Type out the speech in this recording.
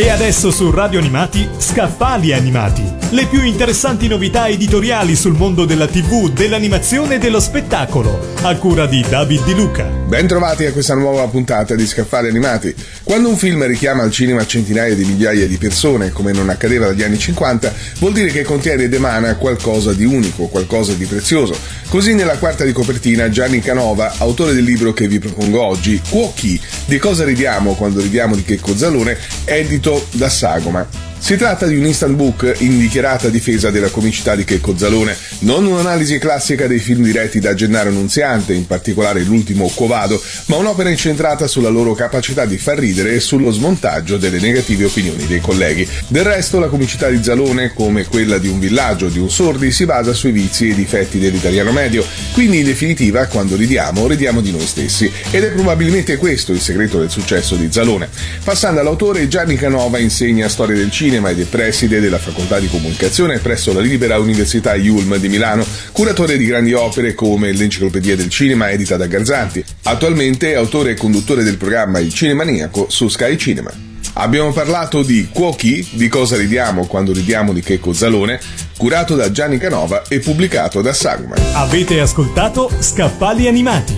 E adesso su Radio Animati, Scaffali Animati. Le più interessanti novità editoriali sul mondo della TV, dell'animazione e dello spettacolo, a cura di David Di Luca. Bentrovati a questa nuova puntata di Scaffali Animati. Quando un film richiama al cinema centinaia di migliaia di persone, come non accadeva dagli anni 50, vuol dire che contiene ed emana qualcosa di unico, qualcosa di prezioso. Così nella quarta di copertina Gianni Canova, autore del libro che vi propongo oggi, Cuochi, di cosa ridiamo quando ridiamo di Checco Zalone, edito da Sagoma. Si tratta di un instant book in dichiarata difesa della comicità di Checco Zalone, non un'analisi classica dei film diretti da Gennaro Nunziante, in particolare l'ultimo Covado, ma un'opera incentrata sulla loro capacità di far ridere e sullo smontaggio delle negative opinioni dei colleghi. Del resto la comicità di Zalone, come quella di un villaggio di un sordi, si basa sui vizi e difetti dell'italiano medio, quindi in definitiva quando ridiamo, ridiamo di noi stessi. Ed è probabilmente questo il segreto del successo di Zalone. Passando all'autore, Gianni Canova insegna storia del cinema cinema ed è preside della facoltà di comunicazione presso la Libera Università Iulm di Milano, curatore di grandi opere come l'Enciclopedia del Cinema edita da Garzanti. Attualmente è autore e conduttore del programma Il Cinemaniaco su Sky Cinema. Abbiamo parlato di Cuochi, di cosa ridiamo quando ridiamo di Checco Zalone, curato da Gianni Canova e pubblicato da Sagma. Avete ascoltato Scaffali Animati,